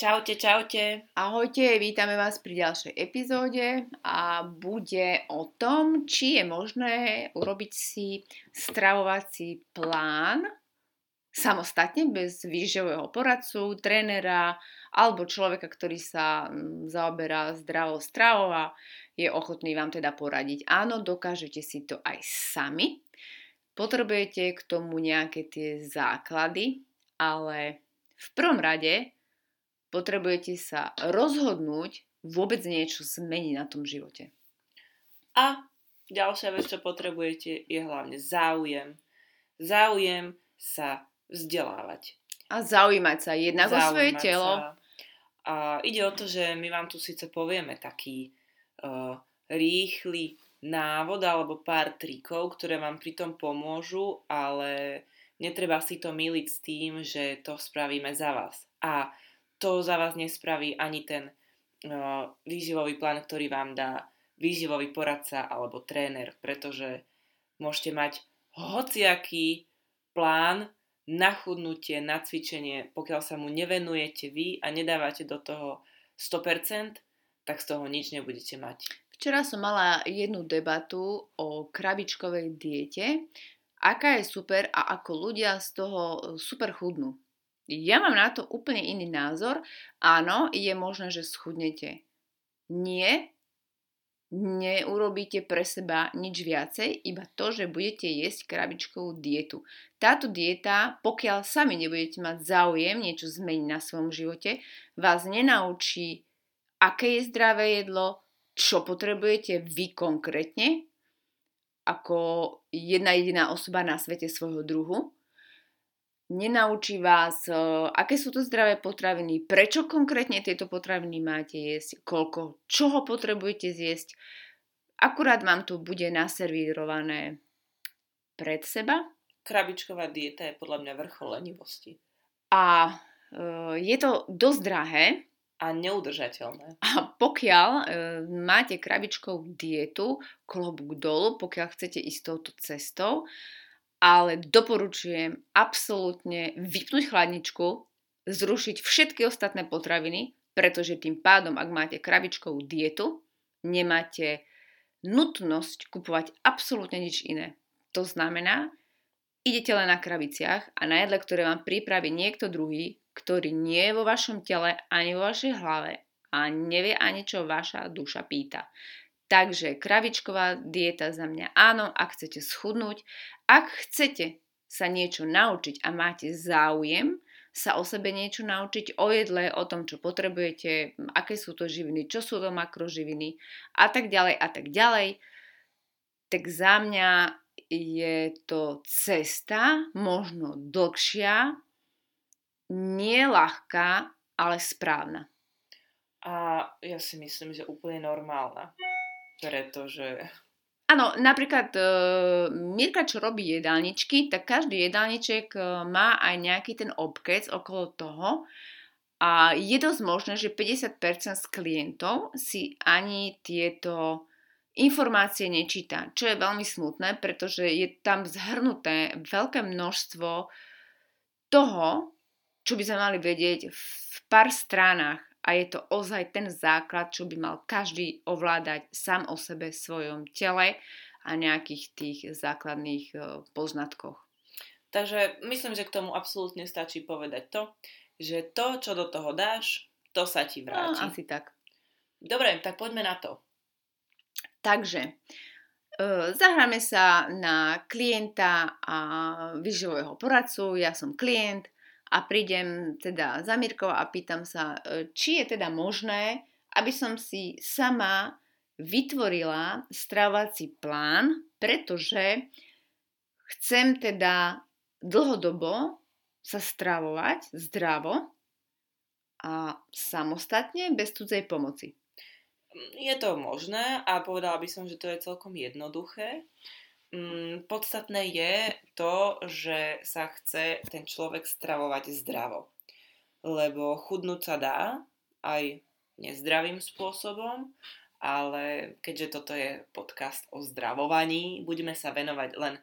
Čaute, čaute. Ahojte, vítame vás pri ďalšej epizóde a bude o tom, či je možné urobiť si stravovací plán samostatne, bez výživového poradcu, trénera alebo človeka, ktorý sa mm, zaoberá zdravou stravou a je ochotný vám teda poradiť. Áno, dokážete si to aj sami. Potrebujete k tomu nejaké tie základy, ale v prvom rade potrebujete sa rozhodnúť vôbec niečo zmeniť na tom živote. A ďalšia vec, čo potrebujete, je hlavne záujem. Záujem sa vzdelávať. A zaujímať sa jednak o svoje telo. Sa. A ide o to, že my vám tu síce povieme taký uh, rýchly návod alebo pár trikov, ktoré vám pri tom pomôžu, ale netreba si to miliť s tým, že to spravíme za vás. A to za vás nespraví ani ten uh, výživový plán, ktorý vám dá výživový poradca alebo tréner, pretože môžete mať hociaký plán na chudnutie, na cvičenie, pokiaľ sa mu nevenujete vy a nedávate do toho 100%, tak z toho nič nebudete mať. Včera som mala jednu debatu o krabičkovej diete, aká je super a ako ľudia z toho super chudnú. Ja mám na to úplne iný názor. Áno, je možné, že schudnete. Nie, neurobíte pre seba nič viacej, iba to, že budete jesť krabičkovú dietu. Táto dieta, pokiaľ sami nebudete mať záujem niečo zmeniť na svojom živote, vás nenaučí, aké je zdravé jedlo, čo potrebujete vy konkrétne, ako jedna jediná osoba na svete svojho druhu nenaučí vás, e, aké sú to zdravé potraviny, prečo konkrétne tieto potraviny máte jesť, koľko, čoho potrebujete zjesť. Akurát vám to bude naservírované pred seba. Krabičková dieta je podľa mňa vrchol lenivosti. A e, je to dosť drahé. A neudržateľné. A pokiaľ e, máte krabičkovú dietu, klobúk dolu, pokiaľ chcete ísť touto cestou, ale doporučujem absolútne vypnúť chladničku, zrušiť všetky ostatné potraviny, pretože tým pádom, ak máte krabičkovú dietu, nemáte nutnosť kupovať absolútne nič iné. To znamená, idete len na krabiciach a na jedle, ktoré vám pripraví niekto druhý, ktorý nie je vo vašom tele ani vo vašej hlave a nevie ani čo vaša duša pýta. Takže kravičková dieta za mňa áno, ak chcete schudnúť. Ak chcete sa niečo naučiť a máte záujem sa o sebe niečo naučiť, o jedle, o tom, čo potrebujete, aké sú to živiny, čo sú to makroživiny a tak ďalej a tak ďalej, tak za mňa je to cesta, možno dlhšia, nie ľahká, ale správna. A ja si myslím, že úplne normálna pretože... Áno, napríklad uh, Mirka, čo robí jedálničky, tak každý jedálniček uh, má aj nejaký ten obkec okolo toho a je dosť možné, že 50% z klientov si ani tieto informácie nečíta, čo je veľmi smutné, pretože je tam zhrnuté veľké množstvo toho, čo by sme mali vedieť v pár stránach a je to ozaj ten základ, čo by mal každý ovládať sám o sebe, svojom tele a nejakých tých základných e, poznatkoch. Takže myslím, že k tomu absolútne stačí povedať to, že to, čo do toho dáš, to sa ti vráti. No, asi tak. Dobre, tak poďme na to. Takže, e, zahráme sa na klienta a vyživového poradcu. Ja som klient a prídem teda za Mirkou a pýtam sa, e, či je teda možné, aby som si sama vytvorila stravovací plán, pretože chcem teda dlhodobo sa stravovať zdravo a samostatne bez cudzej pomoci. Je to možné a povedala by som, že to je celkom jednoduché. Mm, podstatné je to, že sa chce ten človek stravovať zdravo. Lebo chudnúť sa dá aj nezdravým spôsobom, ale keďže toto je podcast o zdravovaní, budeme sa venovať len e,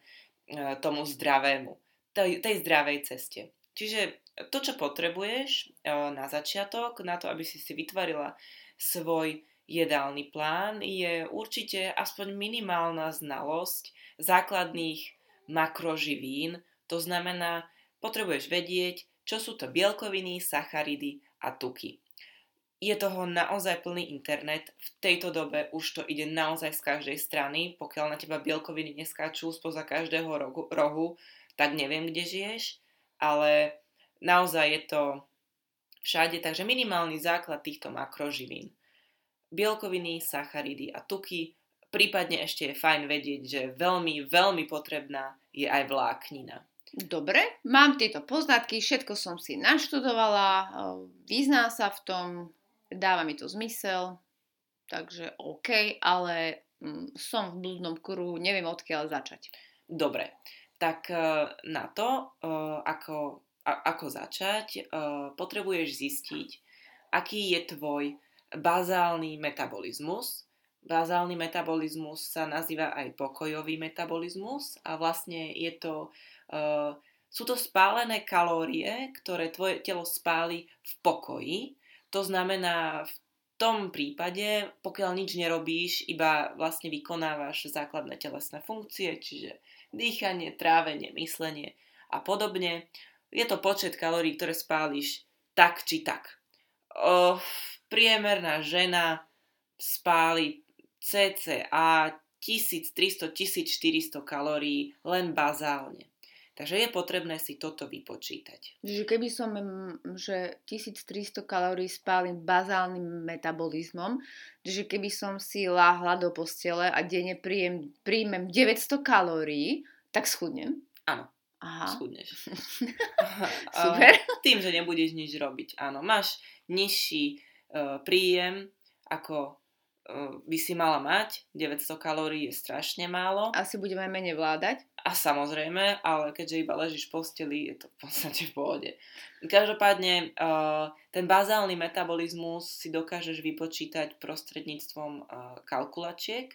tomu zdravému, tej, tej zdravej ceste. Čiže to, čo potrebuješ na začiatok, na to, aby si si vytvorila svoj jedálny plán, je určite aspoň minimálna znalosť základných makroživín. To znamená, potrebuješ vedieť, čo sú to bielkoviny, sacharidy a tuky. Je toho naozaj plný internet. V tejto dobe už to ide naozaj z každej strany. Pokiaľ na teba bielkoviny neskáču spoza každého rohu, rohu tak neviem, kde žiješ, ale naozaj je to všade, takže minimálny základ týchto makroživín. Bielkoviny, sacharidy a tuky, prípadne ešte je fajn vedieť, že veľmi, veľmi potrebná je aj vláknina. Dobre, mám tieto poznatky, všetko som si naštudovala, vyzná sa v tom, dáva mi to zmysel, takže OK, ale mm, som v blúdnom kruhu, neviem odkiaľ začať. Dobre, tak e, na to, e, ako ako začať, potrebuješ zistiť, aký je tvoj bazálny metabolizmus. Bazálny metabolizmus sa nazýva aj pokojový metabolizmus a vlastne je to, uh, sú to spálené kalórie, ktoré tvoje telo spáli v pokoji. To znamená v tom prípade, pokiaľ nič nerobíš, iba vlastne vykonávaš základné telesné funkcie, čiže dýchanie, trávenie, myslenie a podobne, je to počet kalórií, ktoré spáliš tak či tak. O, priemerná žena spáli cca 1300-1400 kalórií len bazálne. Takže je potrebné si toto vypočítať. Že keby som, že 1300 kalórií spálim bazálnym metabolizmom, že keby som si láhla do postele a denne príjem, príjmem 900 kalórií, tak schudnem. Áno. Aha. schudneš. Super. Tým, že nebudeš nič robiť. Áno, máš nižší uh, príjem, ako by si mala mať. 900 kalórií je strašne málo. Asi budeme menej vládať. A samozrejme, ale keďže iba ležíš v posteli, je to v podstate v pohode. Každopádne, uh, ten bazálny metabolizmus si dokážeš vypočítať prostredníctvom uh, kalkulačiek,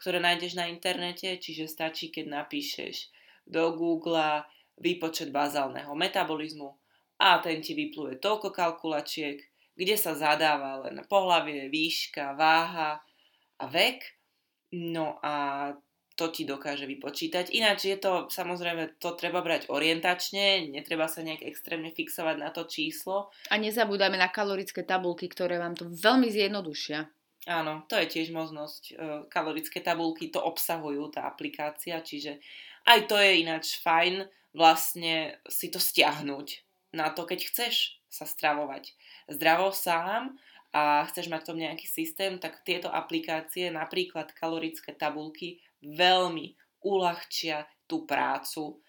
ktoré nájdeš na internete, čiže stačí, keď napíšeš do Google výpočet bazálneho metabolizmu a ten ti vypluje toľko kalkulačiek, kde sa zadáva len pohlavie, výška, váha a vek. No a to ti dokáže vypočítať. Ináč je to, samozrejme, to treba brať orientačne, netreba sa nejak extrémne fixovať na to číslo. A nezabúdajme na kalorické tabulky, ktoré vám to veľmi zjednodušia. Áno, to je tiež možnosť. E, kalorické tabulky to obsahujú, tá aplikácia, čiže aj to je ináč fajn vlastne si to stiahnuť na to, keď chceš sa stravovať zdravo sám a chceš mať v tom nejaký systém, tak tieto aplikácie, napríklad kalorické tabulky, veľmi uľahčia tú prácu.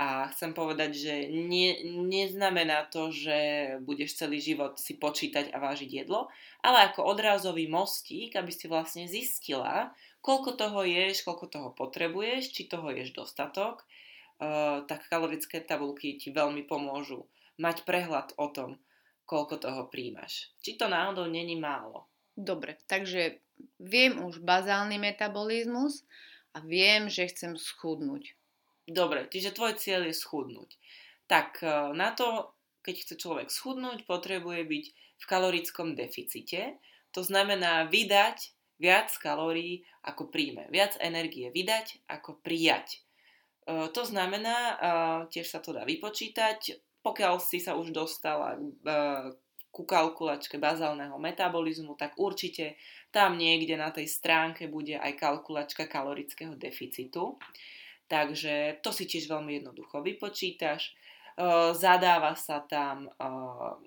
A chcem povedať, že nie, neznamená to, že budeš celý život si počítať a vážiť jedlo, ale ako odrazový mostík, aby si vlastne zistila, koľko toho ješ, koľko toho potrebuješ, či toho ješ dostatok, uh, tak kalorické tabulky ti veľmi pomôžu mať prehľad o tom, koľko toho príjmaš. Či to náhodou není málo. Dobre, takže viem už bazálny metabolizmus a viem, že chcem schudnúť Dobre, čiže tvoj cieľ je schudnúť. Tak e, na to, keď chce človek schudnúť, potrebuje byť v kalorickom deficite. To znamená vydať viac kalórií ako príjme. Viac energie vydať ako prijať. E, to znamená, e, tiež sa to dá vypočítať, pokiaľ si sa už dostala ku kalkulačke bazálneho metabolizmu, tak určite tam niekde na tej stránke bude aj kalkulačka kalorického deficitu. Takže to si tiež veľmi jednoducho vypočítaš. Zadáva sa tam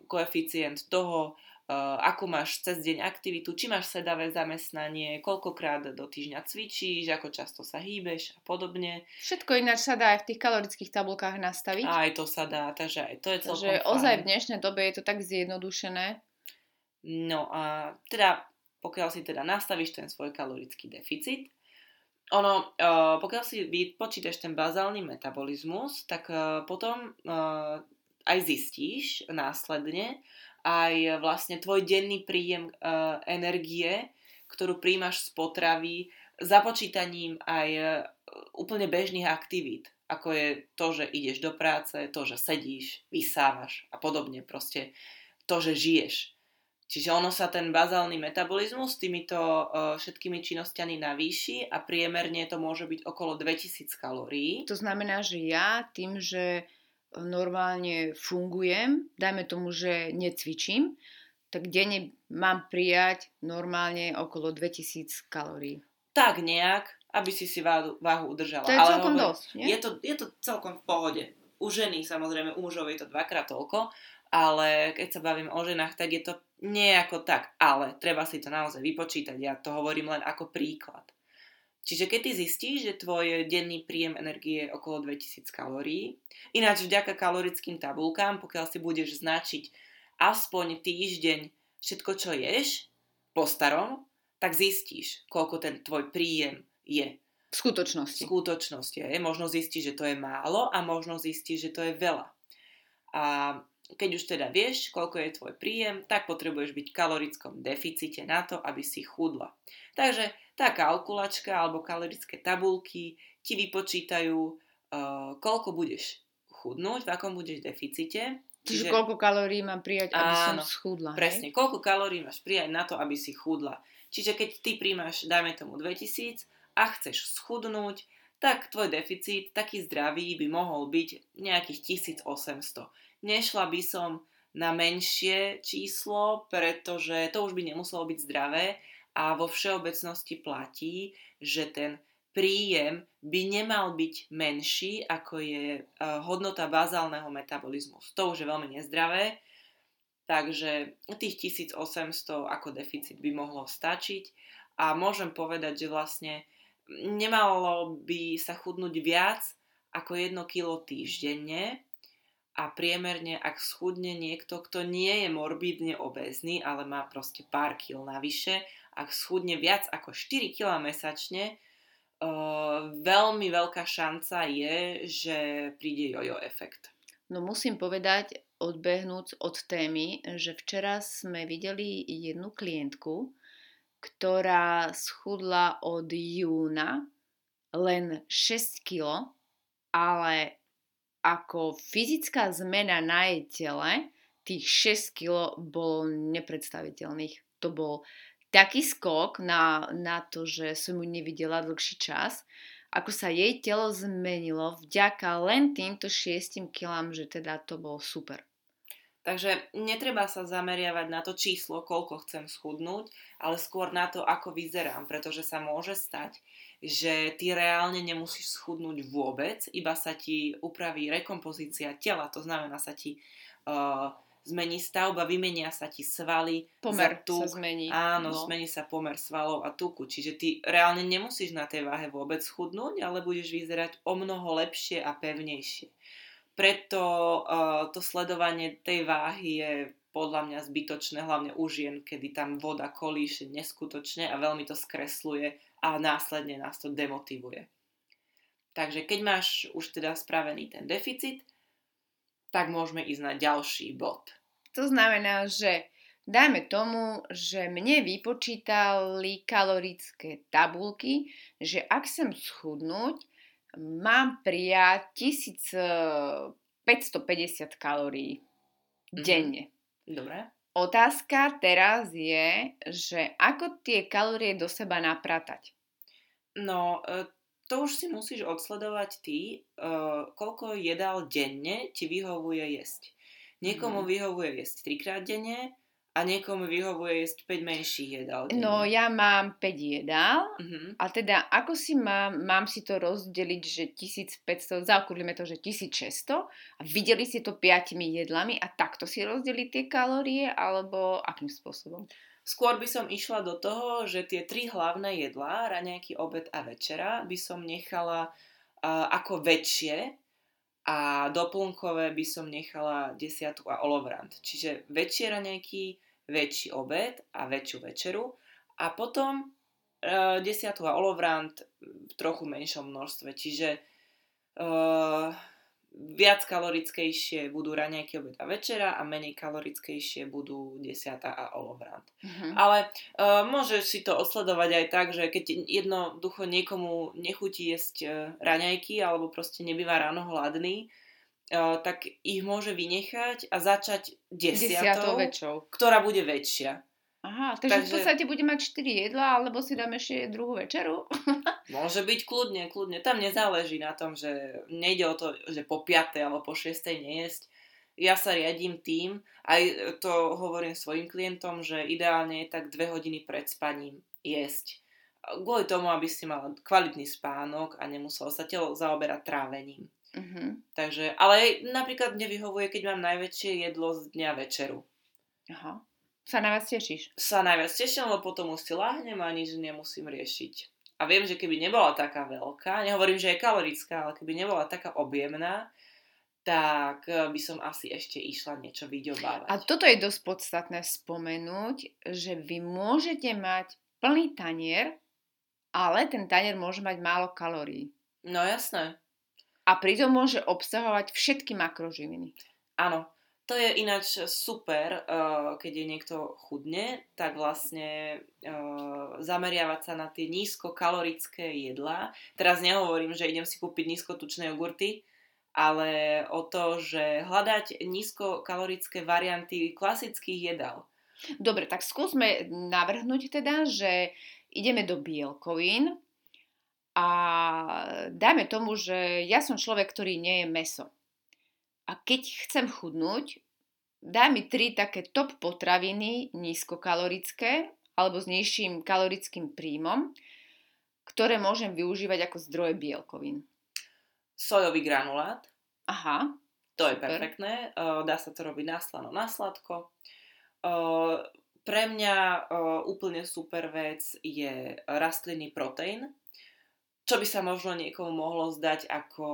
koeficient toho, ako máš cez deň aktivitu, či máš sedavé zamestnanie, koľkokrát do týždňa cvičíš, ako často sa hýbeš a podobne. Všetko ináč sa dá aj v tých kalorických tabulkách nastaviť. Aj to sa dá, takže aj to je celkom Takže ozaj v dnešnej dobe je to tak zjednodušené. No a teda, pokiaľ si teda nastavíš ten svoj kalorický deficit, ono, uh, pokiaľ si vypočítaš ten bazálny metabolizmus, tak uh, potom aj zistíš následne aj vlastne tvoj denný príjem uh, energie, ktorú príjmaš z potravy, za počítaním aj úplne bežných aktivít, ako je to, že ideš do práce, to, že sedíš, vysávaš a podobne, proste to, že žiješ. Čiže ono sa ten bazálny metabolizmus s týmito uh, všetkými činnosťami navýši a priemerne to môže byť okolo 2000 kalórií. To znamená, že ja tým, že normálne fungujem, dajme tomu, že necvičím, tak denne mám prijať normálne okolo 2000 kalórií. Tak nejak, aby si si váhu, váhu udržala. To je Ale celkom hovorím, dosť, nie? Je to, je to celkom v pohode. U ženy samozrejme, u mužov je to dvakrát toľko, ale keď sa bavím o ženách, tak je to nejako tak. Ale treba si to naozaj vypočítať, ja to hovorím len ako príklad. Čiže keď ty zistíš, že tvoj denný príjem energie je okolo 2000 kalórií, ináč vďaka kalorickým tabulkám, pokiaľ si budeš značiť aspoň týždeň všetko, čo ješ, po starom, tak zistíš, koľko ten tvoj príjem je. V skutočnosti. Skutočnosť je. Možno zistíš, že to je málo a možno zistíš, že to je veľa. A keď už teda vieš, koľko je tvoj príjem, tak potrebuješ byť v kalorickom deficite na to, aby si chudla. Takže tá kalkulačka alebo kalorické tabulky ti vypočítajú, uh, koľko budeš chudnúť, v akom budeš deficite. Čiže koľko kalórií mám prijať, aby som schudla. Presne, Hej? koľko kalórií máš prijať na to, aby si chudla. Čiže keď ty príjmaš, dajme tomu 2000 a chceš schudnúť, tak tvoj deficit, taký zdravý, by mohol byť nejakých 1800. Nešla by som na menšie číslo, pretože to už by nemuselo byť zdravé a vo všeobecnosti platí, že ten príjem by nemal byť menší, ako je uh, hodnota bazálneho metabolizmu. To už je veľmi nezdravé, takže tých 1800 ako deficit by mohlo stačiť a môžem povedať, že vlastne nemalo by sa chudnúť viac ako 1 kg týždenne a priemerne, ak schudne niekto, kto nie je morbidne obézny, ale má proste pár kil navyše, ak schudne viac ako 4 kg mesačne, uh, veľmi veľká šanca je, že príde jojo efekt. No musím povedať, odbehnúť od témy, že včera sme videli jednu klientku, ktorá schudla od júna len 6 kg, ale ako fyzická zmena na jej tele, tých 6 kg bolo nepredstaviteľných. To bol taký skok na, na to, že som ju nevidela dlhší čas, ako sa jej telo zmenilo vďaka len týmto 6 kilám, že teda to bolo super. Takže netreba sa zameriavať na to číslo, koľko chcem schudnúť, ale skôr na to, ako vyzerám, pretože sa môže stať, že ty reálne nemusíš schudnúť vôbec, iba sa ti upraví rekompozícia tela, to znamená sa ti uh, zmení stavba, vymenia sa ti svaly, Pomer za tuk. sa zmení. Áno, no. zmení sa pomer svalov a tuku, čiže ty reálne nemusíš na tej váhe vôbec schudnúť, ale budeš vyzerať o mnoho lepšie a pevnejšie. Preto uh, to sledovanie tej váhy je podľa mňa zbytočné, hlavne u žien, kedy tam voda kolíše neskutočne a veľmi to skresluje a následne nás to demotivuje. Takže keď máš už teda spravený ten deficit, tak môžeme ísť na ďalší bod. To znamená, že dajme tomu, že mne vypočítali kalorické tabulky, že ak chcem schudnúť, mám prijať 1550 kalórií Mhm. denne. Dobre? Otázka teraz je, že ako tie kalórie do seba napratať. No, e, to už si musíš odsledovať ty, e, koľko jedál denne ti vyhovuje jesť. Niekomu Mhm. vyhovuje jesť trikrát denne a niekomu vyhovuje jesť 5 menších jedál denne. No ja mám 5 jedál Mhm. a teda ako si mám, mám si to rozdeliť, že 1500, zaokrúhlime to, že 1600 a videli si to 5 jedlami a takto si rozdeliť tie kalórie alebo akým spôsobom? Skôr by som išla do toho, že tie tri hlavné jedlá, raňajky, obed a večera, by som nechala uh, ako väčšie a doplnkové by som nechala desiatu a olovrant. Čiže väčšie raňajky, väčší obed a väčšiu večeru a potom uh, desiatu a olovrant v trochu menšom množstve. Čiže uh, viac kalorickejšie budú raňajky, obed a večera a menej kalorickejšie budú desiata a olovrant. Mhm. Ale uh, môžeš si to odsledovať aj tak, že keď jednoducho niekomu nechutí jesť uh, raňajky alebo proste nebýva ráno hladný, uh, tak ich môže vynechať a začať Desiatou desiatou, väčšou. ktorá bude väčšia. Aha, takže, v Takže- podstate bude mať 4 jedla, alebo si dáme ešte druhú večeru. Môže byť kľudne, kľudne. Tam nezáleží na tom, že nejde o to, že po 5. alebo po 6. nejesť. Ja sa riadím tým, aj to hovorím svojim klientom, že ideálne je tak 2 hodiny pred spaním jesť. Kvôli tomu, aby si mala kvalitný spánok a nemuselo sa telo zaoberať trávením. Mhm. Takže, ale napríklad mne vyhovuje, keď mám najväčšie jedlo z dňa večeru. Aha. Sa na vás tešíš? Sa najviac teším, lebo potom už si láhnem a nič nemusím riešiť. A viem, že keby nebola taká veľká, nehovorím, že je kalorická, ale keby nebola taká objemná, tak eh, by som asi ešte išla niečo vyďobávať. A toto je dosť podstatné spomenúť, že vy môžete mať plný tanier, ale ten tanier môže mať málo kalórií. No jasné. A pritom môže obsahovať všetky makroživiny. Áno. To je ináč super, eh, keď je niekto chudne, tak vlastne eh, zameriavať sa na tie nízkokalorické jedlá. Teraz nehovorím, že idem si kúpiť nízkotučné jogurty, ale o to, že hľadať nízkokalorické varianty klasických jedál. Dobre, tak skúsme navrhnúť teda, že ideme do bielkovín a dajme tomu, že ja som človek, ktorý nie je meso. A keď chcem chudnúť, daj mi tri také top potraviny nízkokalorické alebo s nižším kalorickým príjmom, ktoré môžem využívať ako zdroje bielkovín. Sojový granulát, Aha, to je Super. perfektné, eh, dá sa to robiť na slano, na sladko. Pre mňa úplne super vec je rastlinný proteín, čo by sa možno niekomu mohlo zdať ako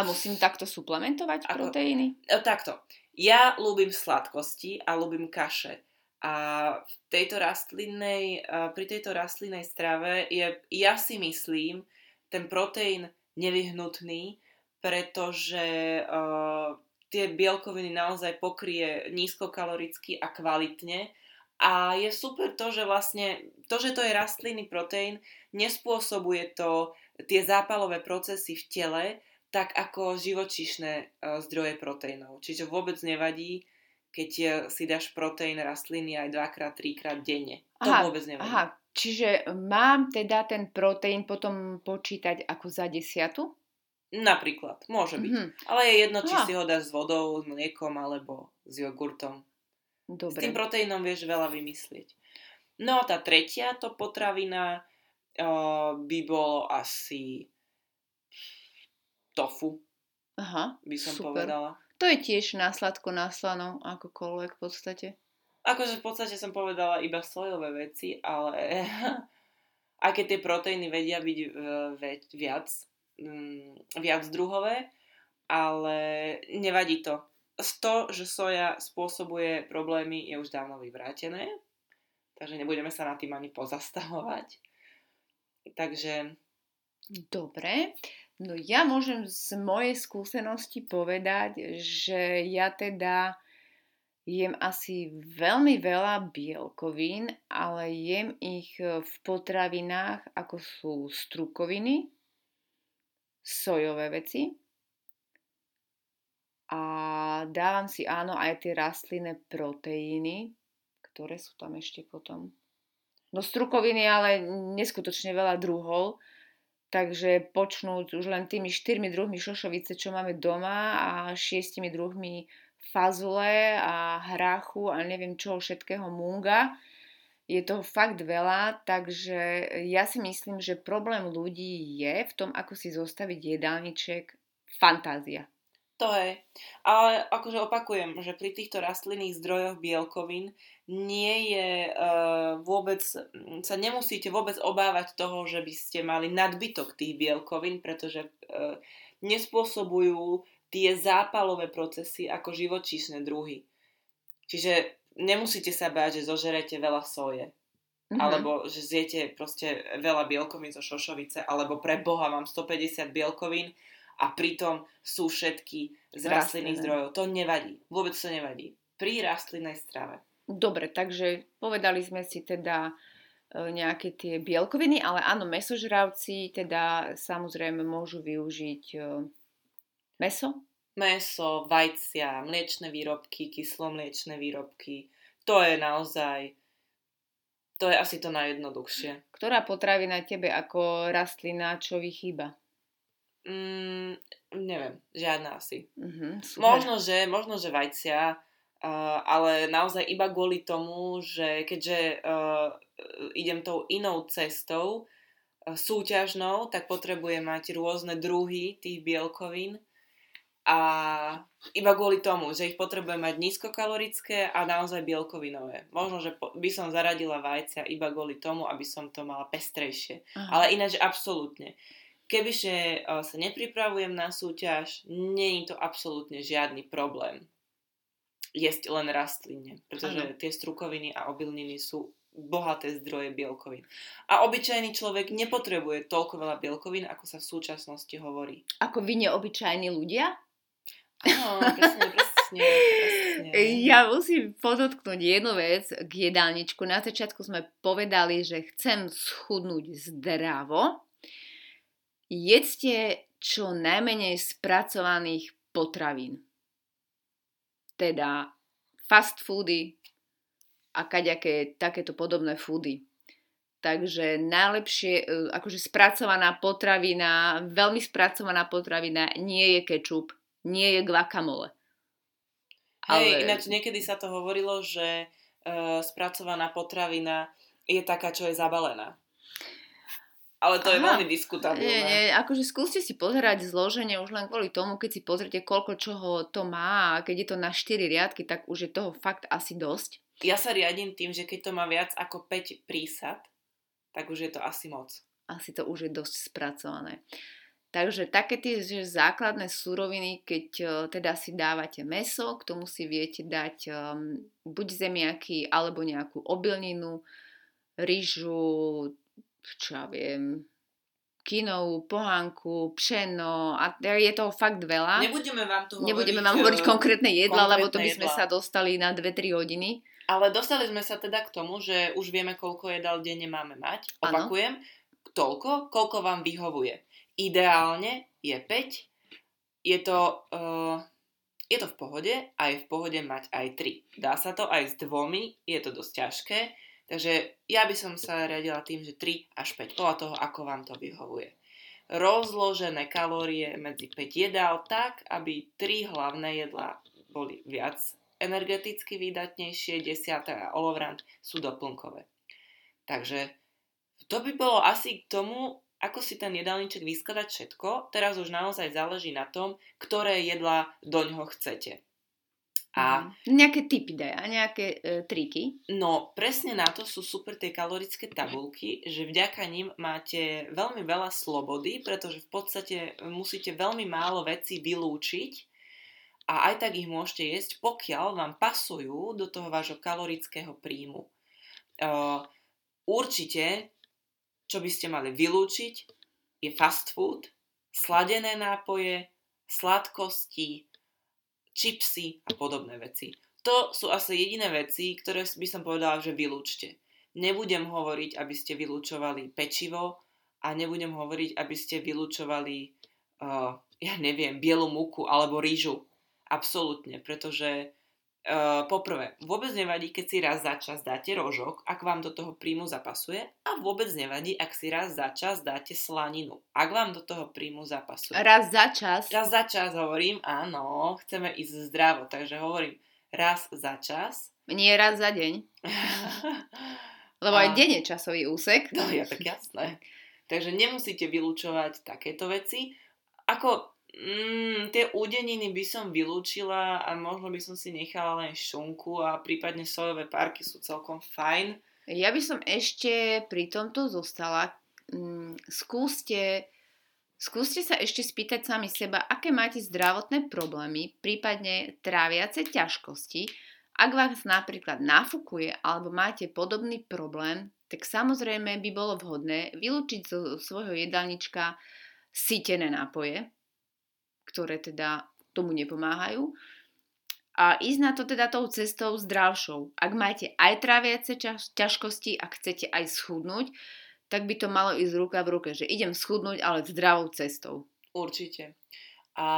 a musím takto suplementovať Ako- proteíny? E, Takto. Ja ľúbim sladkosti a ľúbim kaše. A v tejto rastlinnej, e, pri tejto rastlinnej strave je, ja si myslím, ten proteín nevyhnutný, pretože uh, tie bielkoviny naozaj pokrie nízkokaloricky a kvalitne. A je super to, že vlastne to, že to je rastlinný proteín, nespôsobuje to tie zápalové procesy v tele, tak ako živočíšne e, zdroje proteínov. Čiže vôbec nevadí, keď e, si dáš proteín rastliny aj dvakrát, trikrát denne. To Aha, vôbec nevadí. Aha, čiže mám teda ten proteín potom počítať ako za desiatu? Napríklad, môže byť. Mhm, Ale je jedno, či Aha. si ho dáš s vodou, s mliekom alebo s jogurtom. S Dobre. tým proteínom vieš veľa vymyslieť. No a tá tretia to potravina uh, by bolo asi tofu, Aha, by som super. povedala. To je tiež násladko náslano, akokoľvek v podstate. Akože v podstate som povedala iba sojové veci, ale aj keď tie proteíny vedia byť e, viac, mm, viac druhové, ale nevadí to. Z to, že soja spôsobuje problémy, je už dávno vyvrátené, takže nebudeme sa nad tým ani pozastavovať. Takže Dobre, no ja môžem z mojej skúsenosti povedať, že ja teda jem asi veľmi veľa bielkovín, ale jem ich v potravinách, ako sú strukoviny, sojové veci a dávam si áno aj tie rastlinné proteíny, ktoré sú tam ešte potom. No strukoviny, ale neskutočne veľa druhov, takže počnúť už len tými štyrmi druhmi šošovice, čo máme doma a šiestimi druhmi fazule a hrachu a neviem čoho všetkého munga. Je toho fakt veľa, takže ja si myslím, že problém ľudí je v tom, ako si zostaviť jedálniček fantázia. To je. Ale akože opakujem, že pri týchto rastlinných zdrojoch bielkovín nie je uh, vôbec, sa nemusíte vôbec obávať toho, že by ste mali nadbytok tých bielkovín, pretože uh, nespôsobujú tie zápalové procesy ako živočíšne druhy. Čiže nemusíte sa báť, že zožerete veľa soje. Mhm. alebo že zjete proste veľa bielkovín zo šošovice, alebo pre Boha mám 150 bielkovín a pritom sú všetky z rastlinných zdrojov. To nevadí. Vôbec to nevadí. Pri rastlinnej strave. Dobre, takže povedali sme si teda e, nejaké tie bielkoviny, ale áno, mesožravci teda samozrejme môžu využiť e, meso. Meso, vajcia, mliečne výrobky, kyslomliečne výrobky. To je naozaj to je asi to najjednoduchšie. Ktorá potravina tebe ako rastlina čo vychýba? Mm, neviem, žiadna asi. Uh-huh, možno, že, možno, že vajcia, uh, ale naozaj iba kvôli tomu, že keďže uh, idem tou inou cestou, uh, súťažnou, tak potrebujem mať rôzne druhy tých bielkovín a iba kvôli tomu, že ich potrebujem mať nízkokalorické a naozaj bielkovinové. Možno, že by som zaradila vajcia iba kvôli tomu, aby som to mala pestrejšie. Aha. Ale ináč absolútne. Kebyže sa nepripravujem na súťaž, nie je to absolútne žiadny problém jesť len rastline, pretože Aha. tie strukoviny a obilniny sú bohaté zdroje bielkovín. A obyčajný človek nepotrebuje toľko veľa bielkovín, ako sa v súčasnosti hovorí. Ako vy neobyčajní ľudia? Áno, presne, presne, presne. Ja musím podotknúť jednu vec k jedálničku. Na začiatku sme povedali, že chcem schudnúť zdravo. Jedzte čo najmenej spracovaných potravín. Teda fast foody a kaďaké takéto podobné foody. Takže najlepšie, e, akože spracovaná potravina, veľmi spracovaná potravina nie je kečup, nie je guacamole. Ale... Hej, ináč niekedy sa to hovorilo, že uh, spracovaná potravina je taká, čo je zabalená. Ale to Aha. je veľmi diskutabilné. Nie, nie, akože skúste si pozerať zloženie už len kvôli tomu, keď si pozrite, koľko čoho to má a keď je to na 4 riadky, tak už je toho fakt asi dosť. Ja sa riadím tým, že keď to má viac ako 5 prísad, tak už je to asi moc. Asi to už je dosť spracované. Takže také tie že základné suroviny, keď uh, teda si dávate meso, k tomu si viete dať um, buď zemiaky alebo nejakú obilninu, rýžu, čo ja viem, kinovú, pohánku, pšeno a je toho fakt veľa. Nebudeme vám to hovoriť, Nebudeme vám hovoriť konkrétne jedla, konkrétne lebo to by sme jedla. sa dostali na 2-3 hodiny. Ale dostali sme sa teda k tomu, že už vieme, koľko jedal denne máme mať. Opakujem, ano. toľko, koľko vám vyhovuje Ideálne je 5. Je to, uh, je to v pohode a je v pohode mať aj 3. Dá sa to aj s dvomi, je to dosť ťažké. Takže ja by som sa riadila tým, že 3 až 5, podľa toho, ako vám to vyhovuje. Rozložené kalórie medzi 5 jedál tak, aby 3 hlavné jedlá boli viac energeticky výdatnejšie, 10 a olovrant sú doplnkové. Takže to by bolo asi k tomu, ako si ten jedálniček vyskladať všetko, teraz už naozaj záleží na tom, ktoré jedlá do ňoho chcete. A mm. nejaké typy daj a nejaké e, triky? No, presne na to sú super tie kalorické tabulky, že vďaka nim máte veľmi veľa slobody, pretože v podstate musíte veľmi málo vecí vylúčiť a aj tak ich môžete jesť, pokiaľ vám pasujú do toho vášho kalorického príjmu. Uh, určite čo by ste mali vylúčiť, je fast food, sladené nápoje, sladkosti, čipsy a podobné veci. To sú asi jediné veci, ktoré by som povedala, že vylúčte. Nebudem hovoriť, aby ste vylúčovali pečivo a nebudem hovoriť, aby ste vylúčovali, uh, ja neviem, bielu múku alebo rýžu. Absolútne, pretože Uh, poprvé, vôbec nevadí, keď si raz za čas dáte rožok, ak vám do toho príjmu zapasuje a vôbec nevadí, ak si raz za čas dáte slaninu, ak vám do toho príjmu zapasuje. Raz za čas? Raz za čas hovorím, áno, chceme ísť zdravo, takže hovorím raz za čas. Nie raz za deň. Lebo a... aj deň je časový úsek. No ja, tak jasné. Takže nemusíte vylúčovať takéto veci. Ako Mm, tie údeniny by som vylúčila a možno by som si nechala len šunku a prípadne sojové párky sú celkom fajn. Ja by som ešte pri tomto zostala. Mm, skúste, skúste sa ešte spýtať sami seba, aké máte zdravotné problémy, prípadne tráviace ťažkosti. Ak vás napríklad nafúkuje alebo máte podobný problém, tak samozrejme by bolo vhodné vylúčiť zo svojho jedálnička sítené nápoje, ktoré teda tomu nepomáhajú. A ísť na to teda tou cestou zdravšou. Ak máte aj tráviace ťažkosti a chcete aj schudnúť, tak by to malo ísť ruka v ruke, že idem schudnúť, ale zdravou cestou. Určite. A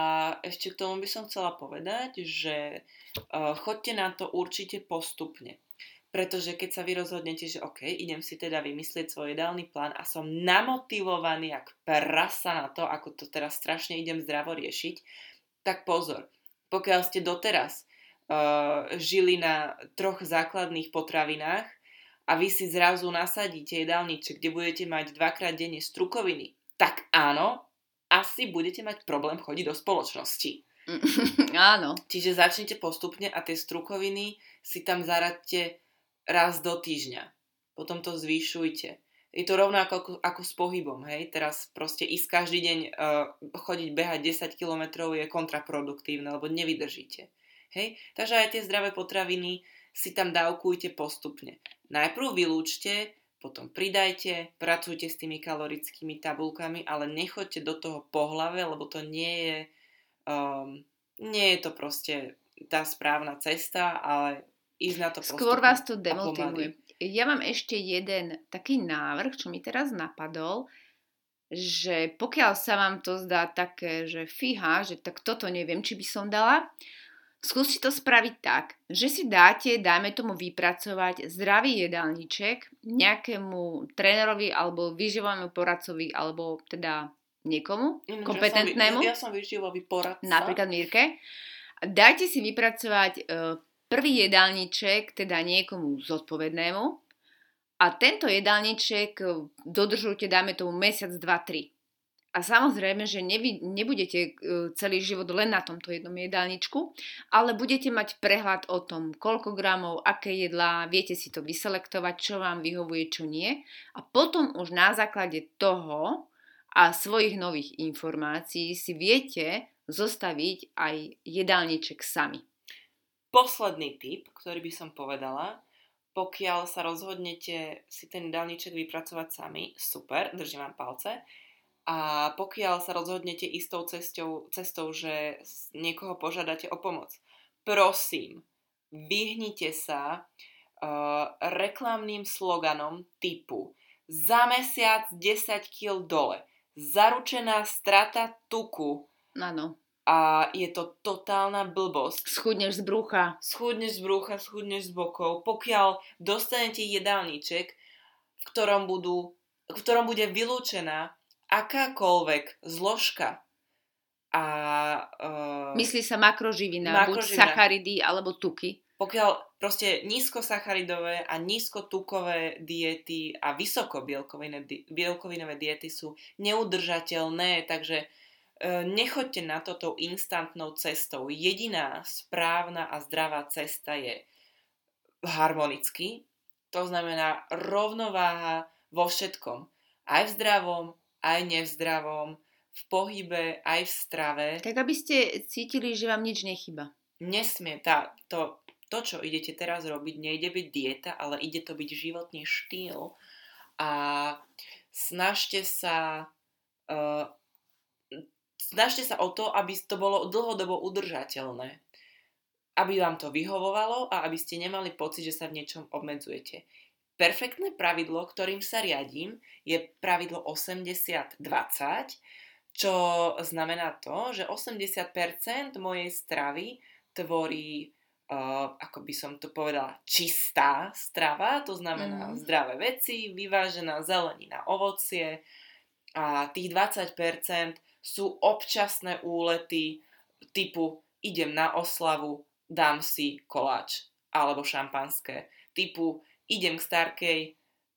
ešte k tomu by som chcela povedať, že uh, chodte na to určite postupne. Pretože keď sa vy rozhodnete, že OK, idem si teda vymyslieť svoj ideálny plán a som namotivovaný jak prasa na to, ako to teraz strašne idem zdravo riešiť, tak pozor, pokiaľ ste doteraz uh, žili na troch základných potravinách a vy si zrazu nasadíte jedálniček, kde budete mať dvakrát denne strukoviny, tak áno, asi budete mať problém chodiť do spoločnosti. Áno. Čiže začnite postupne a tie strukoviny si tam zaradte raz do týždňa. Potom to zvýšujte. Je to rovnako ako, ako s pohybom, hej? Teraz proste ísť každý deň uh, chodiť behať 10 km je kontraproduktívne, lebo nevydržíte. Hej? Takže aj tie zdravé potraviny si tam dávkujte postupne. Najprv vylúčte potom pridajte, pracujte s tými kalorickými tabulkami, ale nechoďte do toho po hlave, lebo to nie je, um, nie je to proste tá správna cesta, ale ísť na to Skôr vás to demotivuje. Ja mám ešte jeden taký návrh, čo mi teraz napadol, že pokiaľ sa vám to zdá také, že fíha, že tak toto neviem, či by som dala, Skúste to spraviť tak, že si dáte, dajme tomu vypracovať zdravý jedálniček nejakému trénerovi alebo výživovému poradcovi alebo teda niekomu Ináč, kompetentnému. Ja som, ja som výživový poradca. Napríklad Mirke. Dajte si vypracovať e, prvý jedálniček teda niekomu zodpovednému a tento jedálniček e, dodržujte, dáme tomu mesiac, dva, tri. A samozrejme, že nevy, nebudete e, celý život len na tomto jednom jedálničku, ale budete mať prehľad o tom, koľko gramov, aké jedlá, viete si to vyselektovať, čo vám vyhovuje, čo nie. A potom už na základe toho a svojich nových informácií si viete zostaviť aj jedálniček sami. Posledný tip, ktorý by som povedala, pokiaľ sa rozhodnete si ten jedálniček vypracovať sami, super, držím vám palce, a pokiaľ sa rozhodnete istou cestou, cestou, že niekoho požiadate o pomoc, prosím, vyhnite sa uh, reklamným sloganom typu za mesiac 10 kg dole, zaručená strata tuku. Áno. A je to totálna blbosť. Schudneš z brucha. Schudneš z brucha, schudneš z bokov. Pokiaľ dostanete jedálniček, v ktorom, budú, v ktorom bude vylúčená akákoľvek zložka a... Uh, Myslí sa makroživina, makroživina, buď sacharidy alebo tuky. Pokiaľ proste nízkosacharidové a nízkotukové diety a vysokobielkovinové diety sú neudržateľné, takže nechoďte na to tou instantnou cestou. Jediná správna a zdravá cesta je harmonicky, to znamená rovnováha vo všetkom. Aj v zdravom, aj nevzdravom, v pohybe, aj v strave. Tak aby ste cítili, že vám nič nechyba. Nesmie. Tá, to, to, čo idete teraz robiť, nejde byť dieta, ale ide to byť životný štýl. A snažte sa uh, snažte sa o to, aby to bolo dlhodobo udržateľné. Aby vám to vyhovovalo a aby ste nemali pocit, že sa v niečom obmedzujete. Perfektné pravidlo, ktorým sa riadím, je pravidlo 80-20, čo znamená to, že 80% mojej stravy tvorí, uh, ako by som to povedala, čistá strava, to znamená mm. zdravé veci, vyvážená zelenina, ovocie a tých 20% sú občasné úlety typu idem na oslavu, dám si koláč alebo šampanské, typu idem k starkej,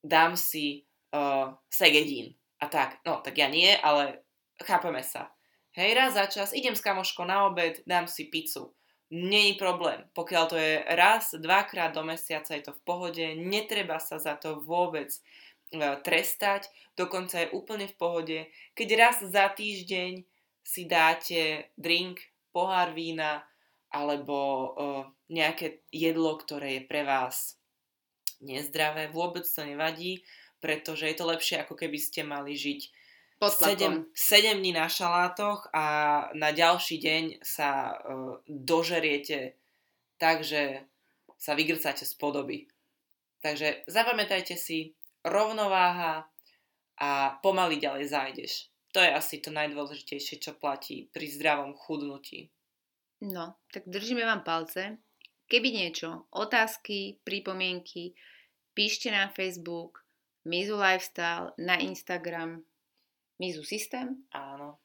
dám si uh, segedín. A tak, no tak ja nie, ale chápeme sa. Hej, raz za čas idem s kamoškou na obed, dám si pizzu. Je problém. Pokiaľ to je raz, dvakrát do mesiaca, je to v pohode, netreba sa za to vôbec trestať, dokonca je úplne v pohode. Keď raz za týždeň si dáte drink, pohár vína alebo uh, nejaké jedlo, ktoré je pre vás nezdravé, vôbec to nevadí, pretože je to lepšie, ako keby ste mali žiť Pod tlakom. 7, 7 dní na šalátoch a na ďalší deň sa uh, dožeriete tak, že sa vygrcáte z podoby. Takže zapamätajte si, rovnováha a pomaly ďalej zájdeš. To je asi to najdôležitejšie, čo platí pri zdravom chudnutí. No, tak držíme vám palce. Keby niečo, otázky, pripomienky, píšte na Facebook, Mizu Lifestyle, na Instagram, Mizu System. Áno.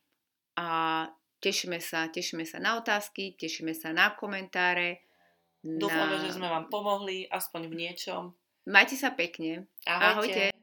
A tešíme sa, tešíme sa na otázky, tešíme sa na komentáre. Dúfame, na... že sme vám pomohli, aspoň v niečom. Majte sa pekne. Ahojte. Ahojte.